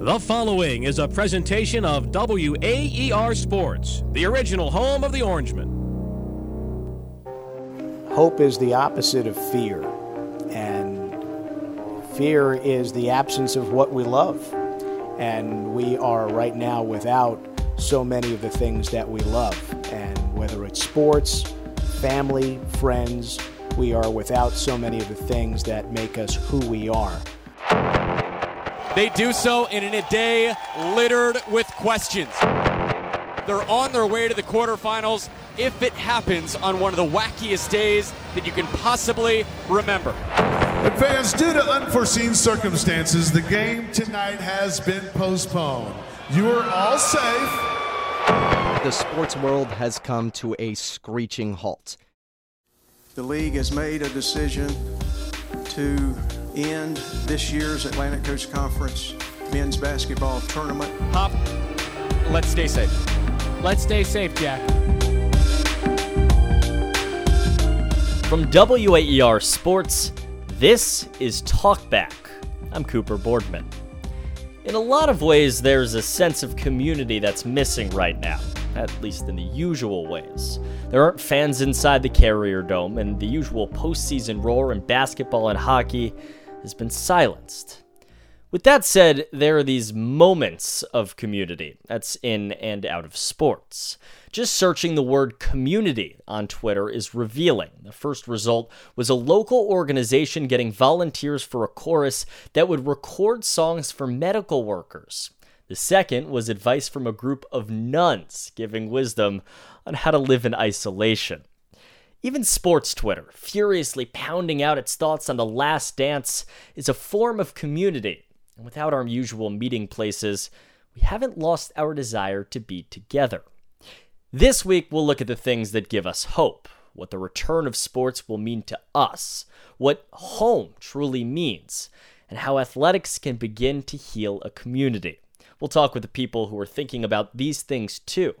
The following is a presentation of WAER Sports, the original home of the Orangemen. Hope is the opposite of fear, and fear is the absence of what we love. And we are right now without so many of the things that we love. And whether it's sports, family, friends, we are without so many of the things that make us who we are. They do so in a day littered with questions. They're on their way to the quarterfinals if it happens on one of the wackiest days that you can possibly remember. And fans, due to unforeseen circumstances, the game tonight has been postponed. You are all safe. The sports world has come to a screeching halt. The league has made a decision to end this year's Atlantic Coast Conference men's basketball tournament. Hop, let's stay safe. Let's stay safe, Jack. From WAER Sports, this is Talkback. I'm Cooper Boardman. In a lot of ways, there's a sense of community that's missing right now, at least in the usual ways. There aren't fans inside the Carrier Dome, and the usual postseason roar in basketball and hockey has been silenced. With that said, there are these moments of community that's in and out of sports. Just searching the word community on Twitter is revealing. The first result was a local organization getting volunteers for a chorus that would record songs for medical workers. The second was advice from a group of nuns giving wisdom on how to live in isolation. Even sports Twitter, furiously pounding out its thoughts on The Last Dance, is a form of community. And without our usual meeting places, we haven't lost our desire to be together. This week, we'll look at the things that give us hope, what the return of sports will mean to us, what home truly means, and how athletics can begin to heal a community. We'll talk with the people who are thinking about these things too.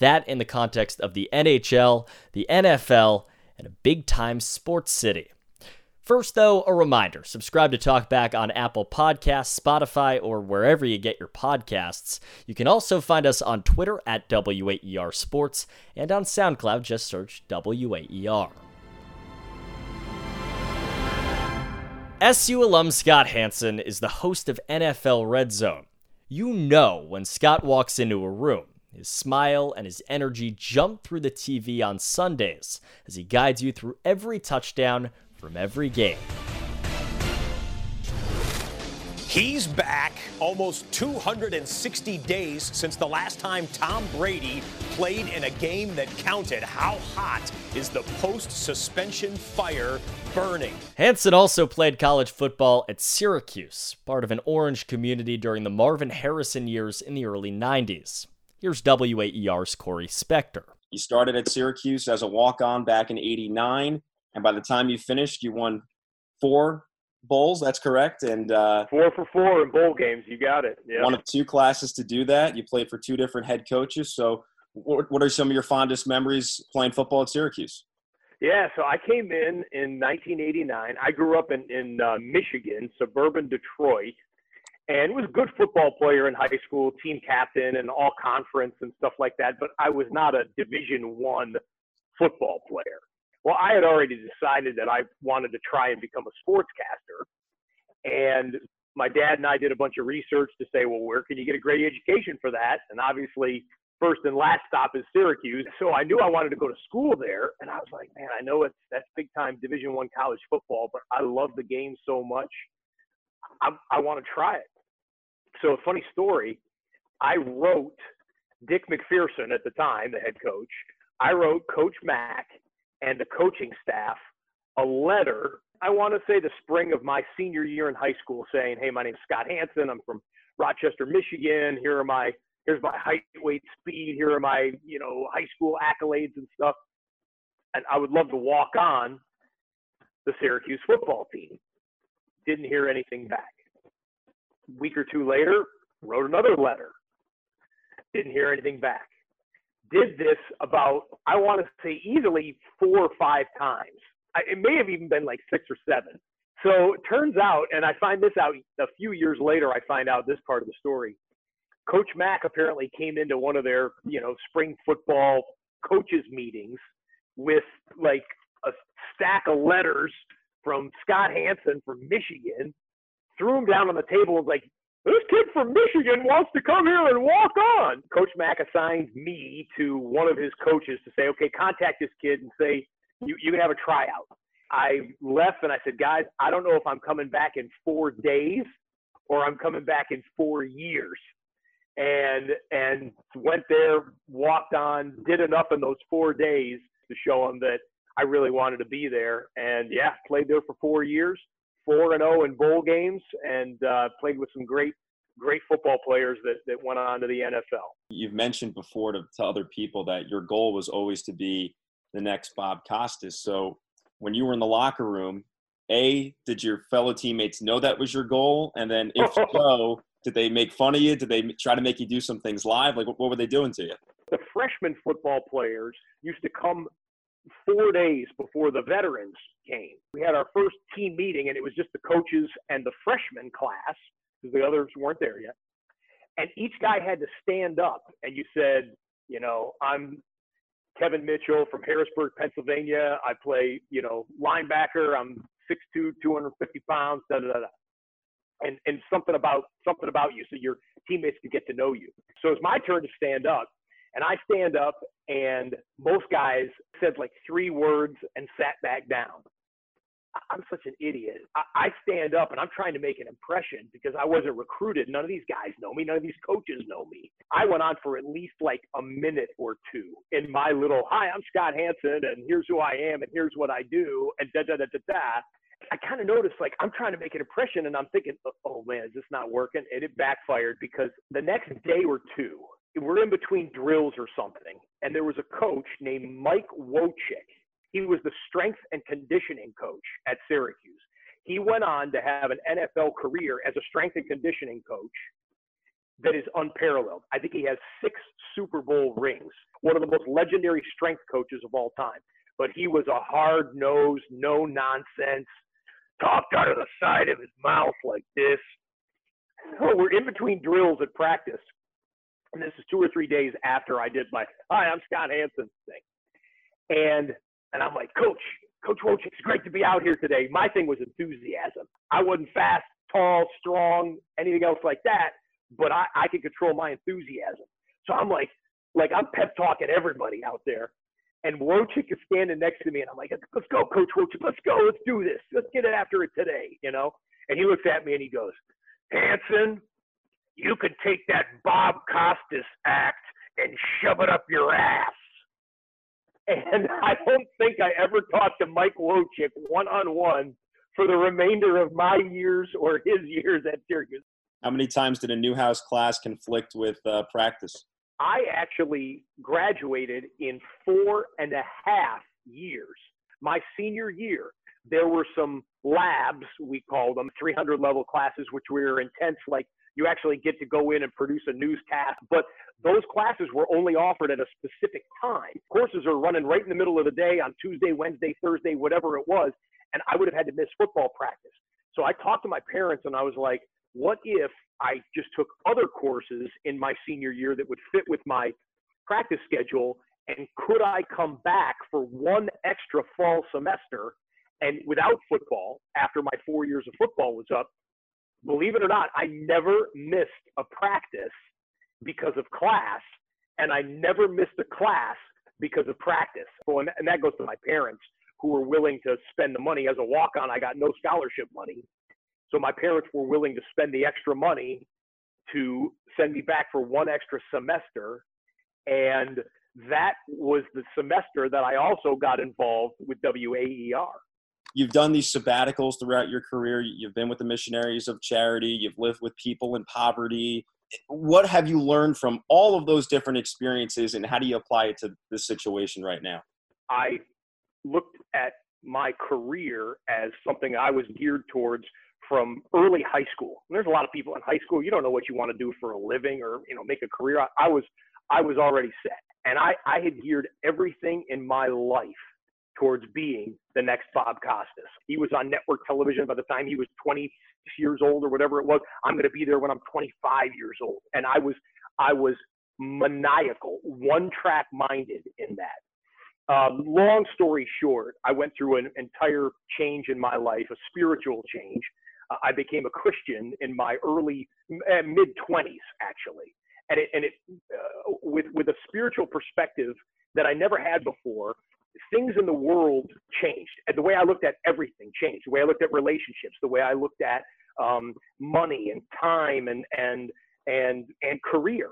That in the context of the NHL, the NFL, and a big time sports city. First, though, a reminder subscribe to Talkback on Apple Podcasts, Spotify, or wherever you get your podcasts. You can also find us on Twitter at WAER Sports and on SoundCloud, just search WAER. SU alum Scott Hanson is the host of NFL Red Zone. You know when Scott walks into a room. His smile and his energy jump through the TV on Sundays as he guides you through every touchdown from every game. He's back almost 260 days since the last time Tom Brady played in a game that counted. How hot is the post suspension fire burning? Hanson also played college football at Syracuse, part of an orange community during the Marvin Harrison years in the early 90s. Here's WAER's Corey Spector. You started at Syracuse as a walk on back in 89, and by the time you finished, you won four bowls. That's correct. And uh, four for four in bowl games. You got it. Yeah. One of two classes to do that. You played for two different head coaches. So, what, what are some of your fondest memories playing football at Syracuse? Yeah, so I came in in 1989. I grew up in in uh, Michigan, suburban Detroit, and was a good football player in high school, team captain and all conference and stuff like that. But I was not a Division One football player. Well, I had already decided that I wanted to try and become a sportscaster, and my dad and I did a bunch of research to say, well, where can you get a great education for that? And obviously, first and last stop is Syracuse. So I knew I wanted to go to school there, and I was like, man, I know it's that's big time Division One college football, but I love the game so much. I, I want to try it. So, a funny story I wrote Dick MacPherson at the time, the head coach. I wrote Coach Mack and the coaching staff a letter. I want to say the spring of my senior year in high school, saying, "Hey, my name's Scott Hanson. I'm from Rochester, Michigan. Here are my here's my height, weight, speed. Here are my you know high school accolades and stuff. And I would love to walk on the Syracuse football team." Didn't hear anything back week or two later, wrote another letter. Didn't hear anything back. Did this about, I want to say, easily four or five times. I, it may have even been like six or seven. So it turns out, and I find this out a few years later, I find out this part of the story. Coach Mack apparently came into one of their, you know, spring football coaches meetings with like a stack of letters from Scott Hanson from Michigan, threw him down on the table and was like, this kid from Michigan wants to come here and walk on. Coach Mack assigned me to one of his coaches to say, okay, contact this kid and say, you, you can have a tryout. I left and I said, guys, I don't know if I'm coming back in four days or I'm coming back in four years. And and went there, walked on, did enough in those four days to show them that I really wanted to be there. And yeah, played there for four years, four and zero oh in bowl games, and uh, played with some great great football players that, that went on to the NFL. You've mentioned before to, to other people that your goal was always to be the next Bob Costas. So when you were in the locker room, A, did your fellow teammates know that was your goal? And then if so, did they make fun of you? Did they try to make you do some things live? Like, what were they doing to you? The freshman football players used to come four days before the veterans came. We had our first team meeting, and it was just the coaches and the freshman class because the others weren't there yet. And each guy had to stand up, and you said, you know, I'm Kevin Mitchell from Harrisburg, Pennsylvania. I play, you know, linebacker. I'm 6'2", 250 pounds. Da, da, da. And and something about something about you, so your teammates could get to know you. So it's my turn to stand up, and I stand up, and most guys said like three words and sat back down. I'm such an idiot. I, I stand up and I'm trying to make an impression because I wasn't recruited. None of these guys know me. None of these coaches know me. I went on for at least like a minute or two in my little, hi, I'm Scott Hanson and here's who I am and here's what I do and da da da da da. I kind of noticed like I'm trying to make an impression and I'm thinking, oh, oh man, is this not working? And it backfired because the next day or two, we're in between drills or something, and there was a coach named Mike Woicik he was the strength and conditioning coach at Syracuse. He went on to have an NFL career as a strength and conditioning coach that is unparalleled. I think he has six Super Bowl rings, one of the most legendary strength coaches of all time. But he was a hard nosed, no nonsense, talked out of the side of his mouth like this. So we're in between drills at practice. And this is two or three days after I did my, hi, I'm Scott Hanson thing. And and I'm like, Coach, Coach Roach, it's great to be out here today. My thing was enthusiasm. I wasn't fast, tall, strong, anything else like that, but I, I could control my enthusiasm. So I'm like, like I'm pep talking everybody out there. And Woicik is standing next to me, and I'm like, let's go, Coach Woicik, let's go, let's do this, let's get it after it today, you know. And he looks at me and he goes, Hanson, you can take that Bob Costas act and shove it up your ass. And I don't think I ever talked to Mike Woicik one on one for the remainder of my years or his years at Syracuse. How many times did a Newhouse class conflict with uh, practice? I actually graduated in four and a half years. My senior year, there were some labs, we called them 300 level classes, which were intense, like you actually get to go in and produce a newscast. But those classes were only offered at a specific time. Courses are running right in the middle of the day on Tuesday, Wednesday, Thursday, whatever it was. And I would have had to miss football practice. So I talked to my parents and I was like, what if I just took other courses in my senior year that would fit with my practice schedule? And could I come back for one extra fall semester and without football after my four years of football was up believe it or not, I never missed a practice because of class, and I never missed a class because of practice. And that goes to my parents who were willing to spend the money. As a walk on, I got no scholarship money. So my parents were willing to spend the extra money to send me back for one extra semester. And that was the semester that I also got involved with WAER you've done these sabbaticals throughout your career. You've been with the missionaries of charity. You've lived with people in poverty. What have you learned from all of those different experiences, and how do you apply it to this situation right now? I looked at my career as something I was geared towards from early high school. And there's a lot of people in high school you don't know what you want to do for a living or you know make a career. I was I was already set, and I I had geared everything in my life towards being the next Bob Costas. He was on network television by the time he was 20 years old or whatever it was. I'm going to be there when I'm 25 years old. And I was, I was maniacal, one track minded in that. Um, long story short, I went through an entire change in my life, a spiritual change. Uh, I became a Christian in my early, uh, mid 20s, actually. And it, and it uh, with, with a spiritual perspective that I never had before, things in the world changed. And the way I looked at everything changed. The way I looked at relationships, the way I looked at um, money and time and, and, and, and career.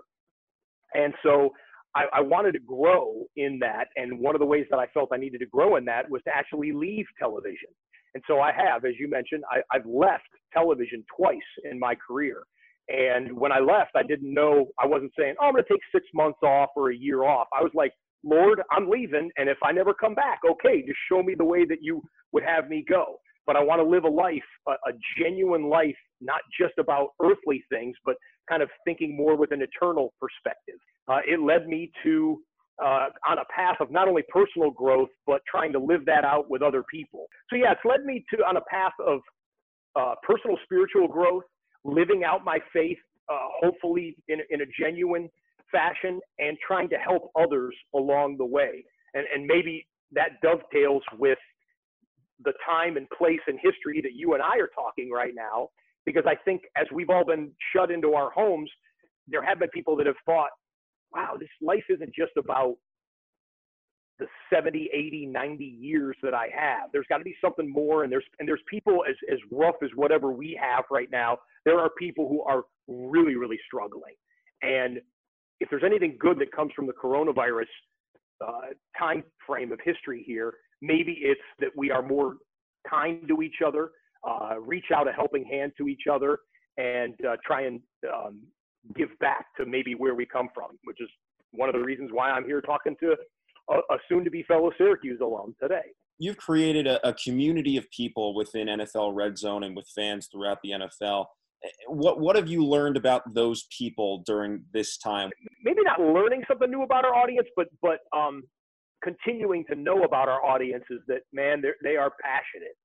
And so I, I, wanted to grow in that. And one of the ways that I felt I needed to grow in that was to actually leave television. And so I have, as you mentioned, I, I've left television twice in my career. And when I left, I didn't know, I wasn't saying, oh, I'm going to take six months off or a year off. I was like, Lord, I'm leaving. And if I never come back, okay, just show me the way that you would have me go. But I want to live a life, a, a genuine life, not just about earthly things, but kind of thinking more with an eternal perspective. Uh, it led me to uh, on a path of not only personal growth, but trying to live that out with other people. So, yeah, it's led me to on a path of uh, personal spiritual growth, living out my faith, uh, hopefully in, in a genuine fashion, and trying to help others along the way. And, and maybe that dovetails with the time and place and history that you and I are talking right now, because I think as we've all been shut into our homes, there have been people that have thought, wow, this life isn't just about the 70, 80, 90 years that I have. There's got to be something more. And there's and there's people as as rough as whatever we have right now. There are people who are really really struggling. And if there's anything good that comes from the coronavirus uh, time frame of history here, maybe it's that we are more kind to each other, uh, reach out a helping hand to each other, and uh, try and um, give back to maybe where we come from, which is one of the reasons why I'm here talking to a, a soon-to-be fellow Syracuse alum today. You've created a, a community of people within NFL Red Zone and with fans throughout the NFL. What what have you learned about those people during this time? Maybe not learning something new about our audience, but but um, continuing to know about our audience is that man, they are passionate.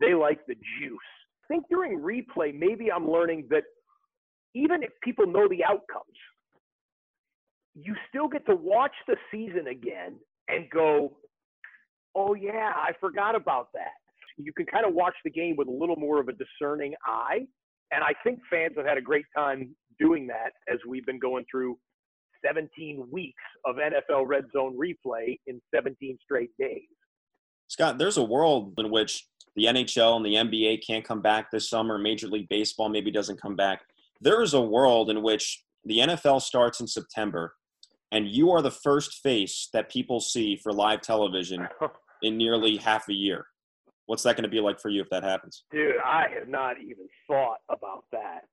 They like the juice. I think during replay, maybe I'm learning that even if people know the outcomes, you still get to watch the season again and go, oh, yeah, I forgot about that. You can kind of watch the game with a little more of a discerning eye. And I think fans have had a great time doing that as we've been going through 17 weeks of NFL red zone replay in 17 straight days. Scott, there's a world in which the NHL and the NBA can't come back this summer. Major League Baseball maybe doesn't come back there is a world in which the NFL starts in September and you are the first face that people see for live television in nearly half a year. What's that going to be like for you if that happens? Dude, I have not even thought about that.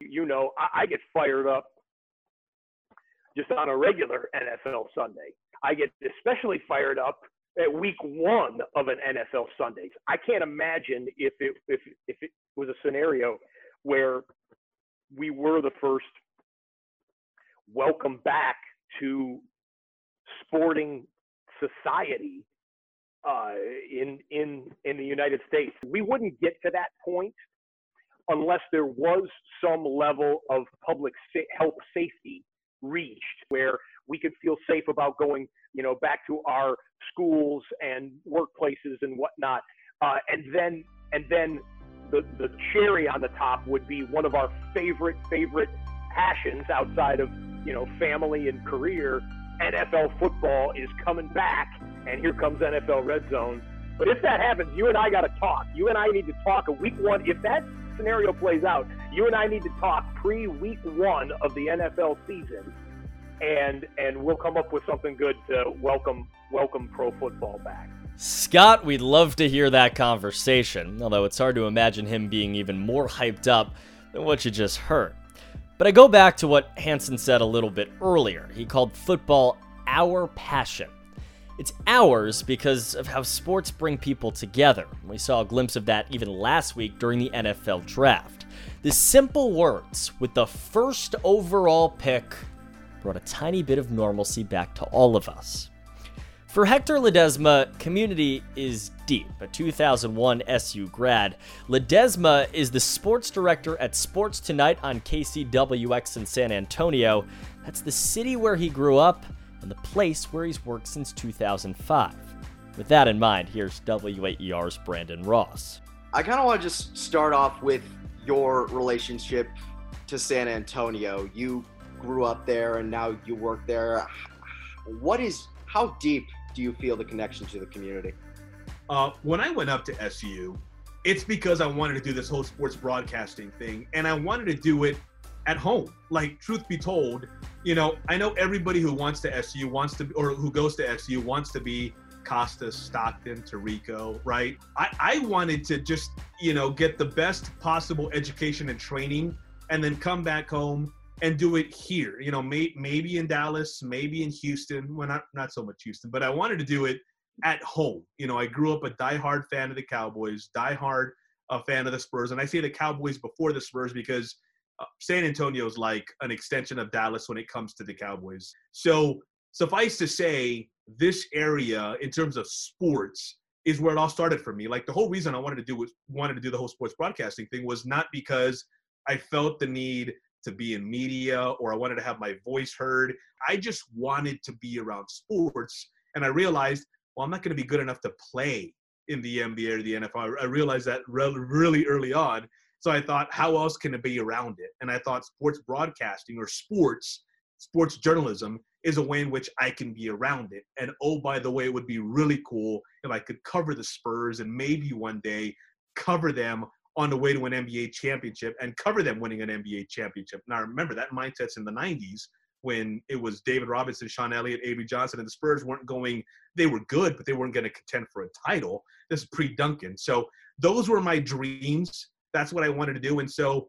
You know, I, I get fired up just on a regular NFL Sunday. I get especially fired up at week one of an NFL Sunday. I can't imagine if it if if it was a scenario where we were the first welcome back to sporting society uh, in in in the United States. We wouldn't get to that point unless there was some level of public health safety reached, where we could feel safe about going, you know, back to our schools and workplaces and whatnot, uh, and then and then the, the cherry on the top would be one of our favorite, favorite passions outside of, you know, family and career. NFL football is coming back, and here comes NFL Red Zone. But if that happens, you and I got to talk. You and I need to talk a week one. If that scenario plays out, you and I need to talk pre week one of the NFL season, and and we'll come up with something good to welcome welcome pro football back. Scott, we'd love to hear that conversation, although it's hard to imagine him being even more hyped up than what you just heard. But I go back to what Hanson said a little bit earlier. He called football our passion. It's ours because of how sports bring people together. We saw a glimpse of that even last week during the NFL draft. The simple words with the first overall pick brought a tiny bit of normalcy back to all of us. For Hector Ledesma, community is deep. A 2001 SU grad, Ledesma is the sports director at Sports Tonight on KCWX in San Antonio. That's the city where he grew up and the place where he's worked since 2005. With that in mind, here's WAER's Brandon Ross. I kind of want to just start off with your relationship to San Antonio. You grew up there and now you work there. What is, how deep do you feel the connection to the community? Uh, when I went up to SU, it's because I wanted to do this whole sports broadcasting thing, and I wanted to do it at home. Like, truth be told, you know, I know everybody who wants to SU wants to, or who goes to SU wants to be Costa, Stockton, Tirico, right? I, I wanted to just, you know, get the best possible education and training and then come back home and do it here. You know, may, maybe in Dallas, maybe in Houston. Well, not, not so much Houston, but I wanted to do it at home. You know, I grew up a diehard fan of the Cowboys, diehard a fan of the Spurs. And I say the Cowboys before the Spurs because uh, San Antonio is like an extension of Dallas when it comes to the Cowboys. So suffice to say, this area in terms of sports is where it all started for me. Like the whole reason I wanted to do was wanted to do the whole sports broadcasting thing was not because I felt the need to be in media or I wanted to have my voice heard. I just wanted to be around sports. And I realized, well, I'm not going to be good enough to play in the NBA or the NFL. I realized that really early on. So I thought, how else can it be around it? And I thought sports broadcasting or sports, sports journalism is a way in which I can be around it. And oh, by the way, it would be really cool if I could cover the Spurs and maybe one day cover them on the way to an NBA championship and cover them winning an NBA championship. Now, remember that mindset's in the 90s when it was David Robinson, Sean Elliott, Avery Johnson, and the Spurs weren't going, they were good, but they weren't going to contend for a title. This is pre Duncan. So those were my dreams. That's what I wanted to do. And so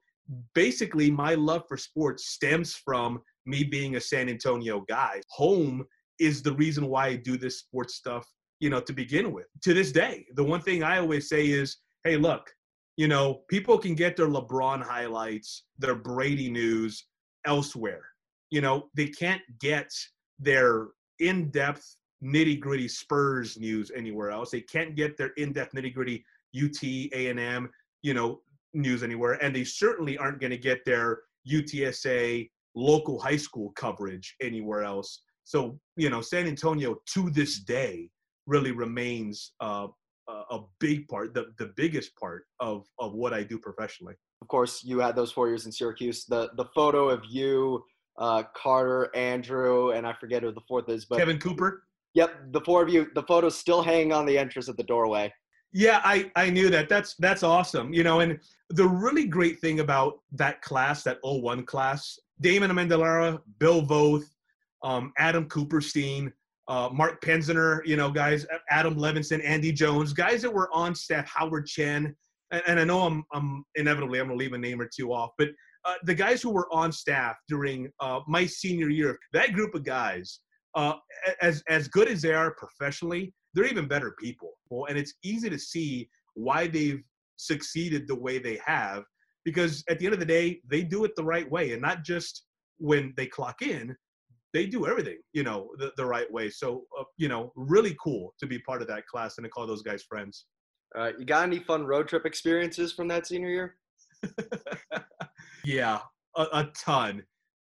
basically, my love for sports stems from me being a San Antonio guy. Home is the reason why I do this sports stuff, you know, to begin with. To this day, the one thing I always say is, hey, look, you know, people can get their LeBron highlights, their Brady news elsewhere. You know, they can't get their in depth, nitty gritty Spurs news anywhere else. They can't get their in depth, nitty gritty UT, A&M, you know, news anywhere. And they certainly aren't going to get their UTSA local high school coverage anywhere else. So, you know, San Antonio to this day really remains uh, a big part, the, the biggest part of, of what I do professionally. Of course, you had those four years in Syracuse. The the photo of you, uh, Carter, Andrew, and I forget who the fourth is, but Kevin Cooper. Yep, the four of you. The photo's still hanging on the entrance at the doorway. Yeah, I, I knew that. That's that's awesome. You know, and the really great thing about that class, that 01 class, Damon Amendolara, Bill Voth, um, Adam Cooperstein, uh, Mark Penziner, you know, guys, Adam Levinson, Andy Jones, guys that were on staff, Howard Chen, and, and I know I'm, I'm inevitably I'm gonna leave a name or two off, but uh, the guys who were on staff during uh, my senior year, that group of guys, uh, as as good as they are professionally, they're even better people, and it's easy to see why they've succeeded the way they have because at the end of the day, they do it the right way, and not just when they clock in, they do everything, you know, the, the right way. So, uh, you know, really cool to be part of that class and to call those guys friends. Uh, you got any fun road trip experiences from that senior year? yeah, a, a ton.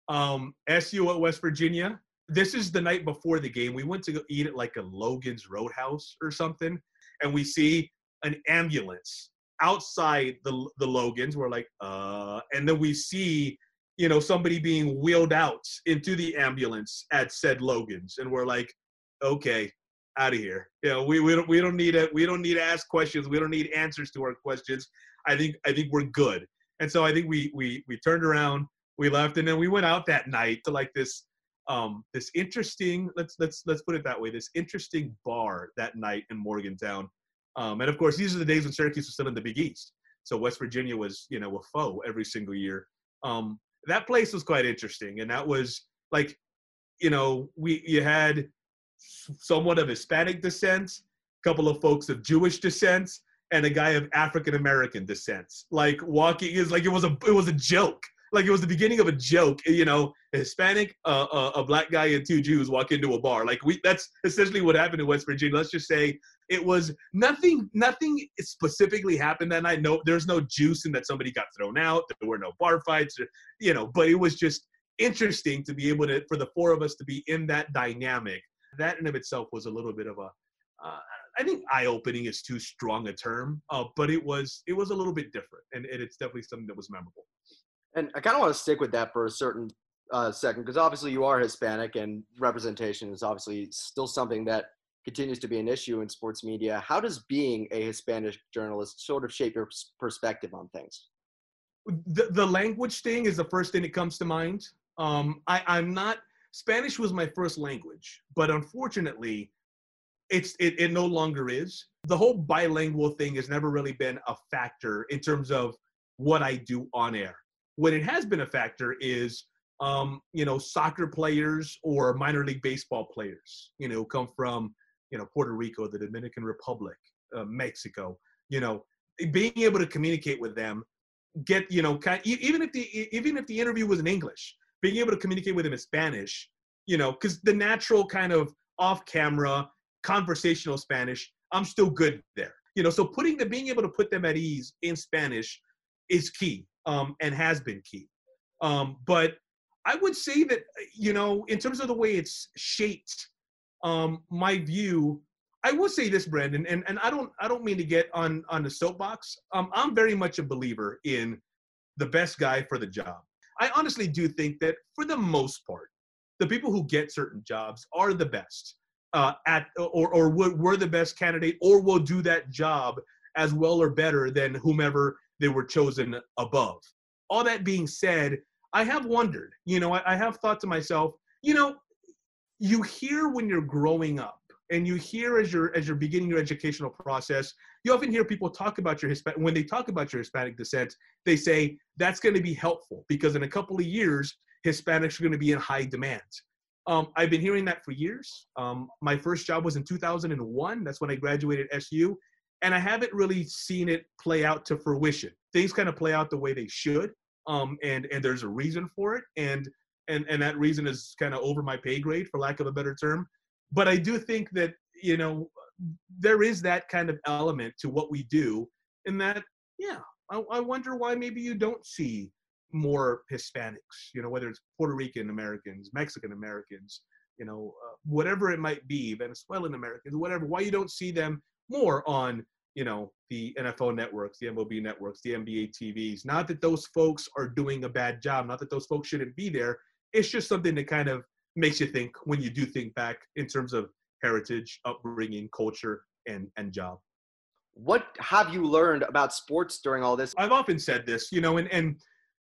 Um, SU at West Virginia. This is the night before the game. We went to go eat at like a Logan's Roadhouse or something, and we see an ambulance outside the the Logans. We're like, uh, and then we see you know, somebody being wheeled out into the ambulance at said Logan's, and we're like, okay, out of here. You know, we, we don't we don't need it. We don't need to ask questions. We don't need answers to our questions. I think I think we're good. And so I think we we we turned around, we left, and then we went out that night to like this um this interesting let's let's let's put it that way this interesting bar that night in Morgantown. Um, and of course, these are the days when Syracuse was still in the Big East. So West Virginia was, you know, a foe every single year. Um, that place was quite interesting, and that was like, you know, we you had somewhat of Hispanic descent, a couple of folks of Jewish descent, and a guy of African American descent. Like walking is like it was a it was a joke. like it was the beginning of a joke. You know, a Hispanic, uh, a, uh, a black guy, and two Jews walk into a bar. Like we, that's essentially what happened in West Virginia. Let's just say it was nothing. Nothing specifically happened that night. No, there's no juice in that somebody got thrown out. There were no bar fights. Or, you know, but it was just interesting to be able to for the four of us to be in that dynamic. That in of itself was a little bit of a uh, I think eye-opening is too strong a term, uh, but it was it was a little bit different, and, and it's definitely something that was memorable. And I kind of want to stick with that for a certain uh, second, because obviously you are Hispanic, and representation is obviously still something that continues to be an issue in sports media. How does being a Hispanic journalist sort of shape your perspective on things? The, the language thing is the first thing that comes to mind. Um, I, I'm not Spanish was my first language, but unfortunately, it's it, it no longer is. The whole bilingual thing has never really been a factor in terms of what I do on air. What it has been a factor is um, you know, soccer players or minor league baseball players, you know, come from, you know, Puerto Rico, the Dominican Republic, uh, Mexico, you know, being able to communicate with them, get, you know, kind, even if the even if the interview was in English, being able to communicate with them in Spanish, you know, because the natural kind of off camera conversational Spanish, I'm still good there. You know, so putting the being able to put them at ease in Spanish is key um, and has been key. Um, but I would say that you know, in terms of the way it's shaped um, my view, I will say this, Brandon, and, and I don't I don't mean to get on on the soapbox. Um, I'm very much a believer in the best guy for the job. I honestly do think that for the most part, the people who get certain jobs are the best uh, at or or were the best candidate or will do that job as well or better than whomever they were chosen above. All that being said, I have wondered, you know, I, I have thought to myself, you know, you hear when you're growing up and you hear as you're as you're beginning your educational process you often hear people talk about your hispanic when they talk about your hispanic descent they say that's going to be helpful because in a couple of years hispanics are going to be in high demand um, I've been hearing that for years. Um, my first job was in 2001. That's when I graduated SU. And I haven't really seen it play out to fruition. Things kind of play out the way they should. Um, and, and there's a reason for it. And, and, and that reason is kind of over my pay grade, for lack of a better term. But I do think that, you know, there is that kind of element to what we do. And that, yeah, I, I wonder why maybe you don't see more Hispanics, you know, whether it's Puerto Rican Americans, Mexican Americans, you know, uh, whatever it might be, Venezuelan Americans, whatever, why you don't see them more on, you know, the NFL networks, the MLB networks, the NBA TVs. Not that those folks are doing a bad job, not that those folks shouldn't be there. It's just something that kind of makes you think when you do think back in terms of heritage, upbringing, culture, and and job. What have you learned about sports during all this? I've often said this, you know, and and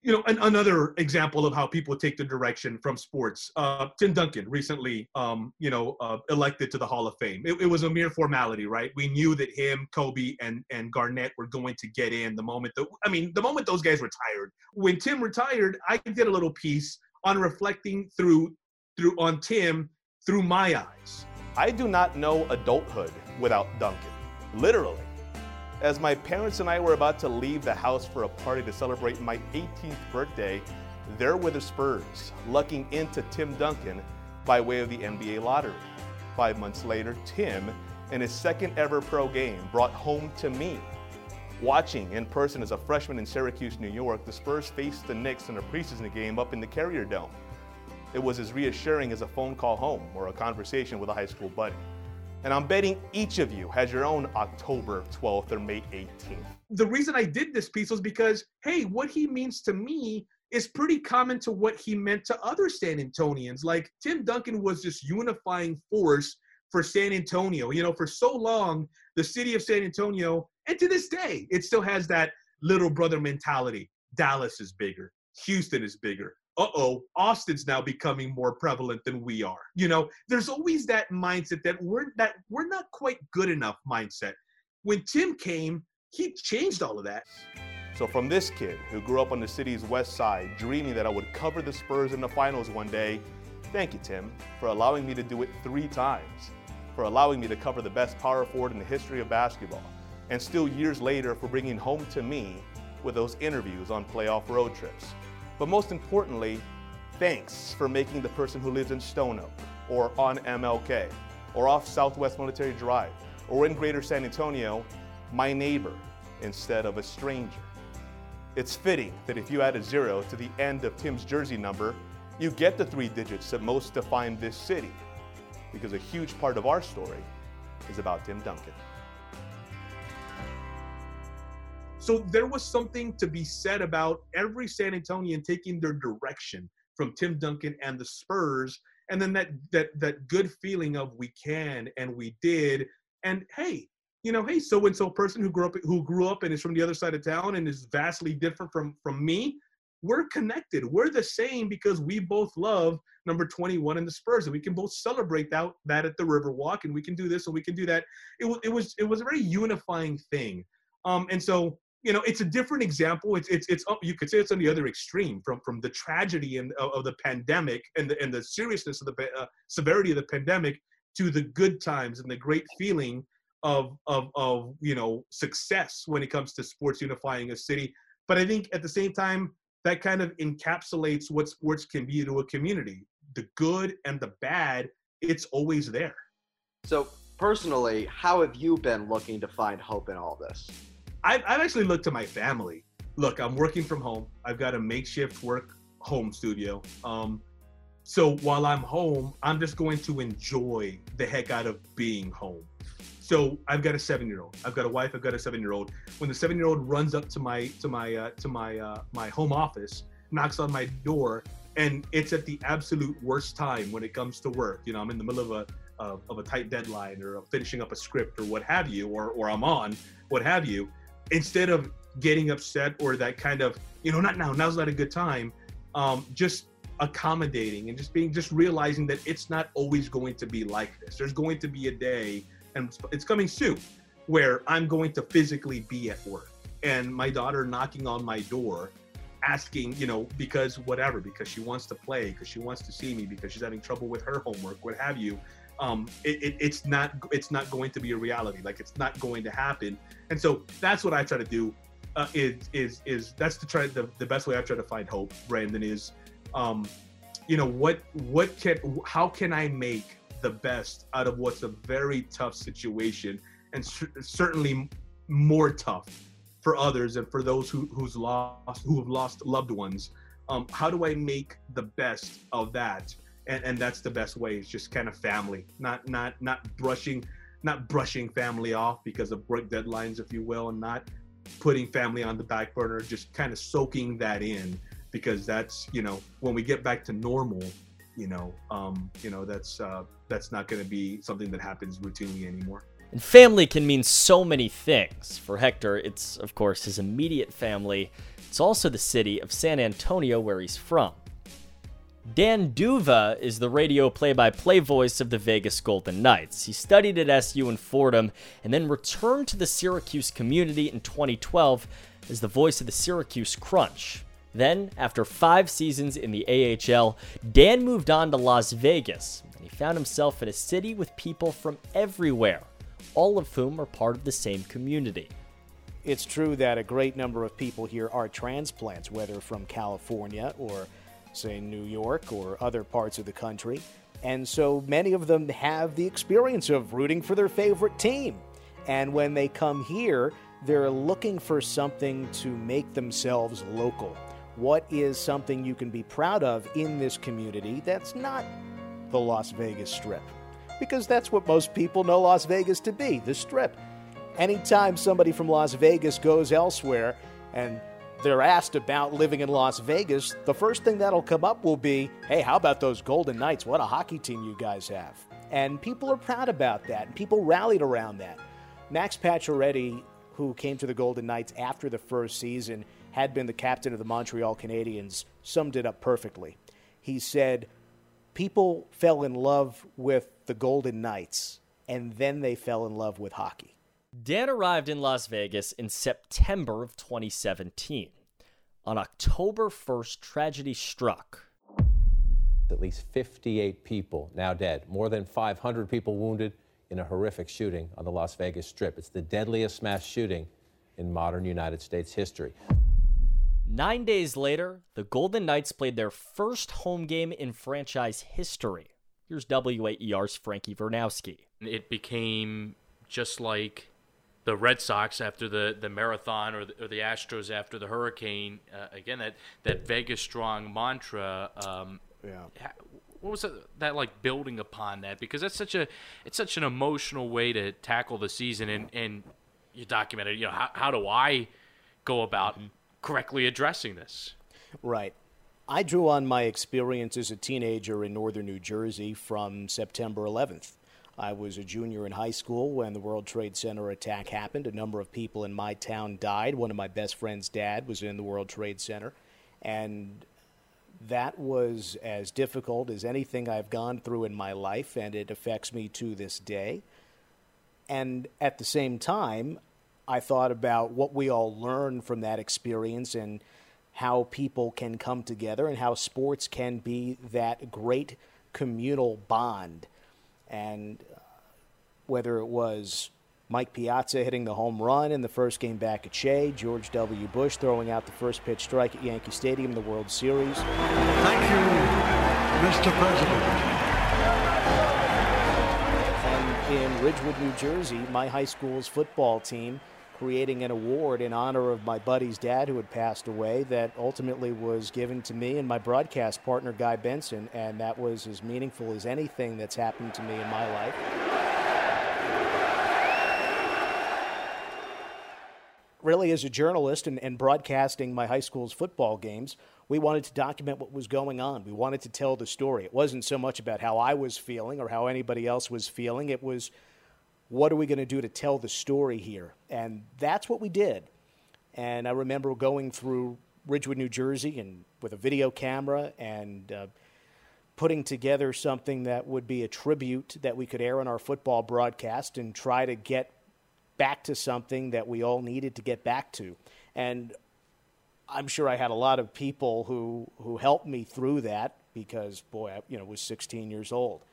you know, an, another example of how people take the direction from sports. Uh, Tim Duncan recently, um, you know, uh, elected to the Hall of Fame. It, it, was a mere formality, right? We knew that him, Kobe, and and Garnett were going to get in the moment that I mean, the moment those guys retired. When Tim retired, I did a little piece on reflecting through through on Tim through my eyes. I do not know adulthood without Duncan, literally. As my parents and I were about to leave the house for a party to celebrate my 18th birthday, there were the Spurs, lucking into Tim Duncan by way of the NBA lottery. Five months later, Tim, in his second ever pro game, brought home to me. Watching in person as a freshman in Syracuse, New York, the Spurs faced the Knicks in a preseason game up in the Carrier Dome. It was as reassuring as a phone call home or a conversation with a high school buddy. And I'm betting each of you has your own October 12th or May 18th. The reason I did this piece was because, hey, what he means to me is pretty common to what he meant to other San Antonians. Like Tim Duncan was this unifying force for San Antonio. You know, for so long, the city of San Antonio, and to this day, it still has that little brother mentality. Dallas is bigger, Houston is bigger, uh-oh austin's now becoming more prevalent than we are. You know there's always that mindset that we're that we're not quite good enough mindset. When tim came he changed all of that. So from this kid who grew up on the city's west side dreaming that i would cover the spurs in the finals one day thank you tim for allowing me to do it three times for allowing me to cover the best power forward in the history of basketball and still years later for bringing home to me with those interviews on playoff road trips But most importantly, thanks for making the person who lives in Stone Oak or on MLK or off Southwest Military Drive or in Greater San Antonio my neighbor instead of a stranger. It's fitting that if you add a zero to the end of Tim's jersey number, you get the three digits that most define this city, because a huge part of our story is about Tim Duncan. So there was something to be said about every San Antonian taking their direction from Tim Duncan and the Spurs, and then that that that good feeling of we can and we did, and hey, you know, hey, so and so person who grew up who grew up and is from the other side of town and is vastly different from from me, we're connected. We're the same because we both love number 21 in the Spurs, and we can both celebrate that that at the Riverwalk, and we can do this and we can do that. It was it was it was a very unifying thing, um, and so you know it's a different example. It's it's it's you could say it's on the other extreme from from the tragedy and of, of the pandemic and the and the seriousness of the uh, severity of the pandemic to the good times and the great feeling of of of you know success when it comes to sports unifying a city. But I think at the same time that kind of encapsulates what sports can be to a community. The good and the bad, it's always there. So personally, how have you been looking to find hope in all this? I've, I've actually looked to my family. Look, I'm working from home. I've got a makeshift work home studio. Um, so while I'm home, I'm just going to enjoy the heck out of being home. So I've got a seven-year-old. I've got a wife. I've got a seven-year-old. When the seven-year-old runs up to my to my uh, to my uh, my home office, knocks on my door, and it's at the absolute worst time when it comes to work. You know, I'm in the middle of a of, of a tight deadline or finishing up a script or what have you, or or I'm on what have you. Instead of getting upset or that kind of you know not now now's not a good time, um, just accommodating and just being just realizing that it's not always going to be like this. There's going to be a day and it's coming soon, where I'm going to physically be at work and my daughter knocking on my door asking, you know, because whatever, because she wants to play, because she wants to see me, because she's having trouble with her homework, what have you. Um, it, it, it's not it's not going to be a reality. Like it's not going to happen. And so that's what I try to do. Uh, is is is that's to try the, the best way I try to find hope. Brandon is, um, you know, what what can how can I make the best out of what's a very tough situation and certainly more tough for others and for those who who's lost who have lost loved ones um, how do i make the best of that and and that's the best way it's just kind of family not not not brushing not brushing family off because of work deadlines if you will and not putting family on the back burner just kind of soaking that in because that's you know when we get back to normal you know um you know that's uh that's not going to be something that happens routinely anymore. And family can mean so many things. For Hector, it's, of course, his immediate family. It's also the city of San Antonio, where he's from. Dan D'Uva is the radio play by play voice of the Vegas Golden Knights. He studied at SU and Fordham and then returned to the Syracuse community in 2012 as the voice of the Syracuse Crunch. Then, after five seasons in the AHL, Dan moved on to Las Vegas, and he found himself in a city with people from everywhere, all of whom are part of the same community. It's true that a great number of people here are transplants, whether from California or, say, New York or other parts of the country. And so many of them have the experience of rooting for their favorite team. And when they come here, they're looking for something to make themselves local. What is something you can be proud of in this community that's not the Las Vegas Strip? Because that's what most people know Las Vegas to be the Strip. Anytime somebody from Las Vegas goes elsewhere and they're asked about living in Las Vegas, the first thing that'll come up will be, hey, how about those Golden Knights? What a hockey team you guys have. And people are proud about that, and people rallied around that. Max Pacioretty, who came to the Golden Knights after the first season, had been the captain of the Montreal Canadiens, summed it up perfectly. He said, People fell in love with the Golden Knights, and then they fell in love with hockey. Dan arrived in Las Vegas in September of 2017. On October 1st, tragedy struck. At least 58 people now dead, more than 500 people wounded in a horrific shooting on the Las Vegas Strip. It's the deadliest mass shooting in modern United States history. Nine days later, the Golden Knights played their first home game in franchise history. Here's WAER's Frankie Vernowski. It became just like the Red Sox after the, the marathon or the, or the Astros after the hurricane. Uh, again, that, that Vegas strong mantra. Um, yeah. What was it, that like building upon that? Because that's such a it's such an emotional way to tackle the season, and, and you documented. You know, how, how do I go about mm-hmm. correctly addressing this? Right. I drew on my experience as a teenager in northern New Jersey from September 11th. I was a junior in high school when the World Trade Center attack happened. A number of people in my town died. One of my best friend's dad was in the World Trade Center. And that was as difficult as anything I've gone through in my life, and it affects me to this day. And at the same time, I thought about what we all learn from that experience and how people can come together and how sports can be that great communal bond. And uh, whether it was Mike Piazza hitting the home run in the first game back at Shea, George W. Bush throwing out the first pitch strike at Yankee Stadium, in the World Series. Thank you, Mr. President. And in Ridgewood, New Jersey, my high school's football team creating an award in honor of my buddy's dad who had passed away that ultimately was given to me and my broadcast partner Guy Benson and that was as meaningful as anything that's happened to me in my life. Really, as a journalist and, and broadcasting my high school's football games, we wanted to document what was going on. We wanted to tell the story. It wasn't so much about how I was feeling or how anybody else was feeling. It was what are we going to do to tell the story here? And that's what we did. And I remember going through Ridgewood, New Jersey, and with a video camera and uh, putting together something that would be a tribute that we could air on our football broadcast and try to get back to something that we all needed to get back to. And I'm sure I had a lot of people who, who helped me through that because, boy, I you know, was 16 years old.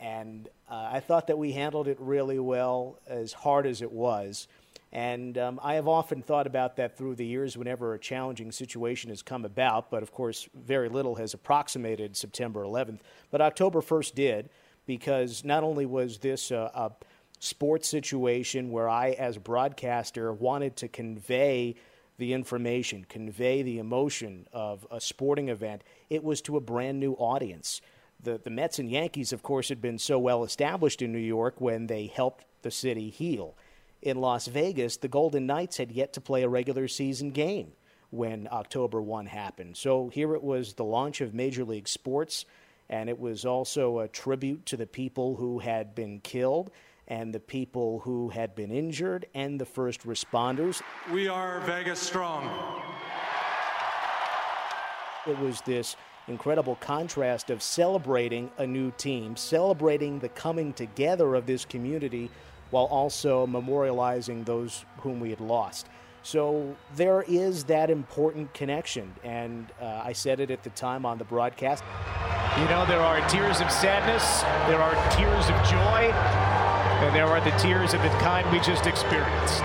And uh, I thought that we handled it really well, as hard as it was. And um, I have often thought about that through the years whenever a challenging situation has come about. But of course, very little has approximated September 11th. But October 1st did, because not only was this a, a sports situation where I, as a broadcaster, wanted to convey the information, convey the emotion of a sporting event, it was to a brand new audience the, the Mets and Yankees, of course, had been so well established in New York when they helped the city heal. In Las Vegas, the Golden Knights had yet to play a regular season game when October 1 happened. So here it was the launch of Major League Sports, and it was also a tribute to the people who had been killed and the people who had been injured and the first responders. We are Vegas strong. It was this incredible contrast of celebrating a new team, celebrating the coming together of this community, while also memorializing those whom we had lost. So there is that important connection, and uh, I said it at the time on the broadcast. You know, there are tears of sadness, there are tears of joy, and there are the tears of the kind we just experienced.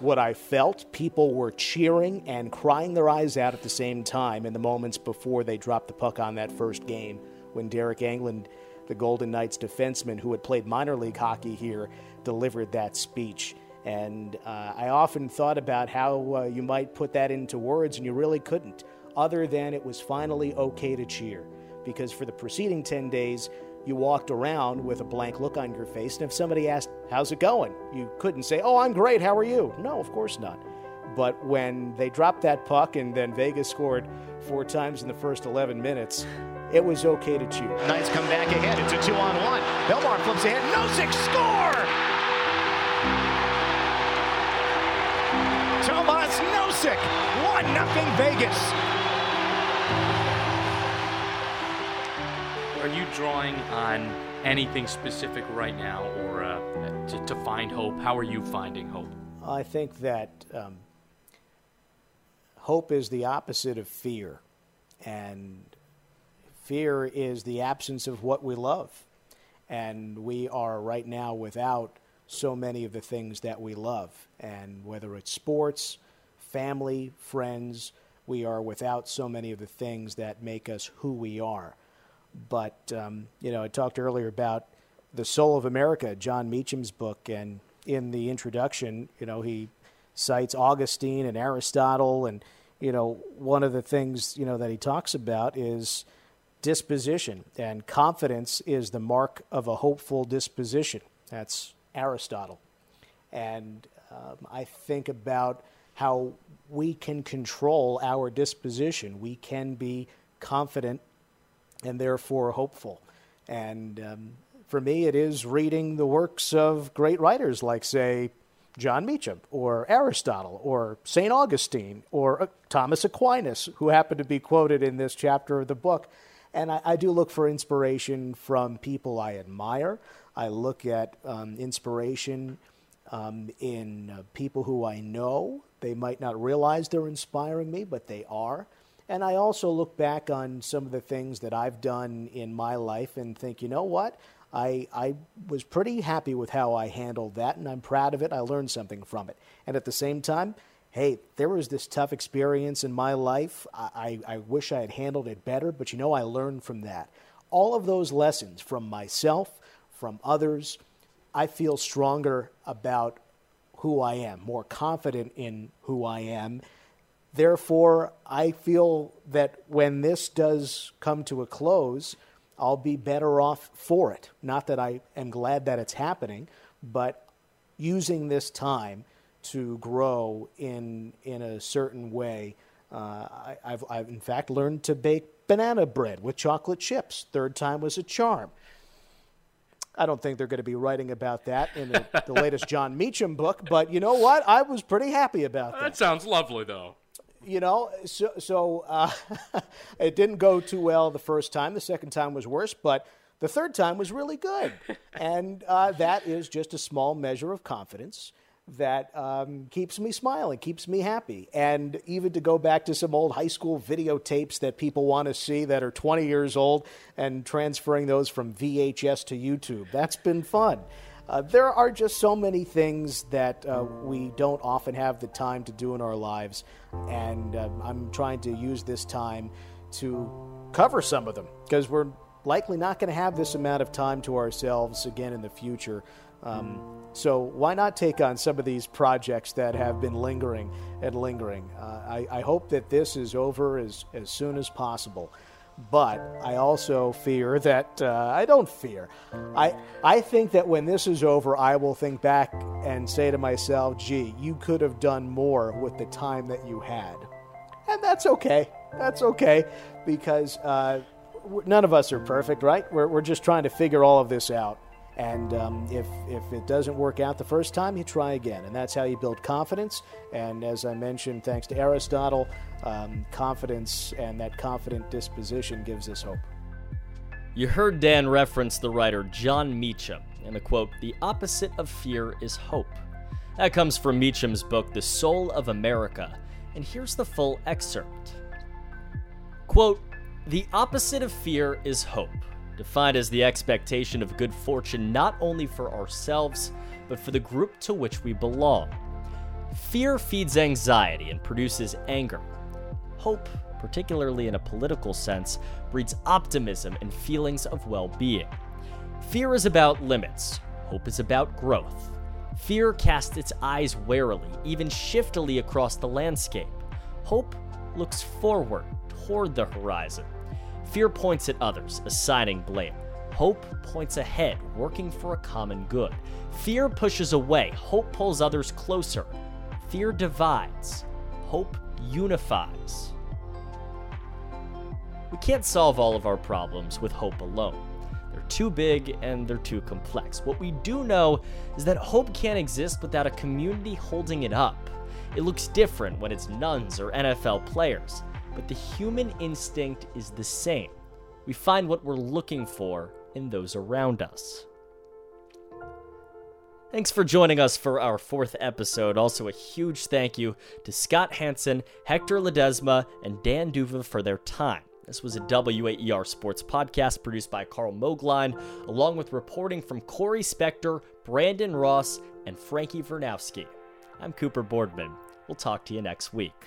What I felt. People were cheering and crying their eyes out at the same time in the moments before they dropped the puck on that first game when Deryk Engelland, the Golden Knights defenseman who had played minor league hockey here, delivered that speech. And uh, I often thought about how uh, you might put that into words, and you really couldn't, other than it was finally okay to cheer. Because for the preceding 10 days, you walked around with a blank look on your face. And if somebody asked, How's it going? you couldn't say, Oh, I'm great. How are you? No, of course not. But when they dropped that puck and then Vegas scored four times in the first 11 minutes, it was okay to cheer. Knights come back ahead. It's a two on one. Bellemare flips ahead. Nosek score! Tomas Nosek, 1 0 Vegas. Are you drawing on anything specific right now, or uh, to, to find hope? How are you finding hope? I think that um, hope is the opposite of fear, and fear is the absence of what we love. And we are right now without so many of the things that we love. And whether it's sports, family, friends, we are without so many of the things that make us who we are. But, um, you know, I talked earlier about The Soul of America, Jon Meacham's book, and in the introduction, you know, he cites Augustine and Aristotle, and, you know, one of the things, you know, that he talks about is disposition, and confidence is the mark of a hopeful disposition. That's Aristotle. And um, I think about how we can control our disposition. We can be confident and therefore hopeful. And um, for me, it is reading the works of great writers like, say, Jon Meacham or Aristotle or St. Augustine or uh, Thomas Aquinas, who happen to be quoted in this chapter of the book. And I, I do look for inspiration from people I admire. I look at um, inspiration um, in uh, people who I know. They might not realize they're inspiring me, but they are. And I also look back on some of the things that I've done in my life and think, you know what? I, I was pretty happy with how I handled that, and I'm proud of it. I learned something from it. And at the same time, hey, there was this tough experience in my life. I, I, I wish I had handled it better, but you know, I learned from that. All of those lessons from myself, from others, I feel stronger about who I am, more confident in who I am. Therefore, I feel that when this does come to a close, I'll be better off for it. Not that I am glad that it's happening, but using this time to grow in in a certain way. Uh, I, have I've in fact learned to bake banana bread with chocolate chips. Third time was a charm. I don't think they're going to be writing about that in the, the latest Jon Meacham book, but you know what? I was pretty happy about that. That sounds lovely, though. You know, so, so uh, it didn't go too well the first time. The second time was worse, but the third time was really good. and uh, that is just a small measure of confidence that um, keeps me smiling, keeps me happy. And even to go back to some old high school videotapes that people want to see that are 20 years old and transferring those from VHS to YouTube, that's been fun. Uh, there are just so many things that uh, we don't often have the time to do in our lives, and uh, I'm trying to use this time to cover some of them because we're likely not going to have this amount of time to ourselves again in the future. Um, so why not take on some of these projects that have been lingering and lingering? Uh, I, I, hope that this is over as, as soon as possible. But I also fear that uh, I don't fear. I I think that when this is over, I will think back and say to myself, "Gee, you could have done more with the time that you had," and that's okay. That's okay because uh, none of us are perfect, right? We're we're just trying to figure all of this out. And um, if, if it doesn't work out the first time, you try again. And that's how you build confidence. And as I mentioned, thanks to Aristotle, um, confidence and that confident disposition gives us hope. You heard Dan reference the writer Jon Meacham in the quote, The opposite of fear is hope. That comes from Meacham's book, The Soul of America. And here's the full excerpt. Quote, The opposite of fear is hope defined as the expectation of good fortune not only for ourselves, but for the group to which we belong. Fear feeds anxiety and produces anger. Hope, particularly in a political sense, breeds optimism and feelings of well being. Fear is about limits, hope is about growth. Fear casts its eyes warily, even shiftily across the landscape. Hope looks forward toward the horizon. Fear points at others, assigning blame. Hope points ahead, working for a common good. Fear pushes away, hope pulls others closer. Fear divides, hope unifies. We can't solve all of our problems with hope alone. They're too big and they're too complex. What we do know is that hope can't exist without a community holding it up. It looks different when it's nuns or NFL players but the human instinct is the same. we find what we're looking for in those around us. Thanks for joining us for our fourth episode. Also, a huge thank you to Scott Hanson, Hector Ledesma, and Dan D'Uva for their time. This was a WAER Sports podcast produced by Carl Mogline, along with reporting from Corey Spector, Brandon Ross, and Frankie Vernowski. I'm Cooper Boardman. We'll talk to you next week.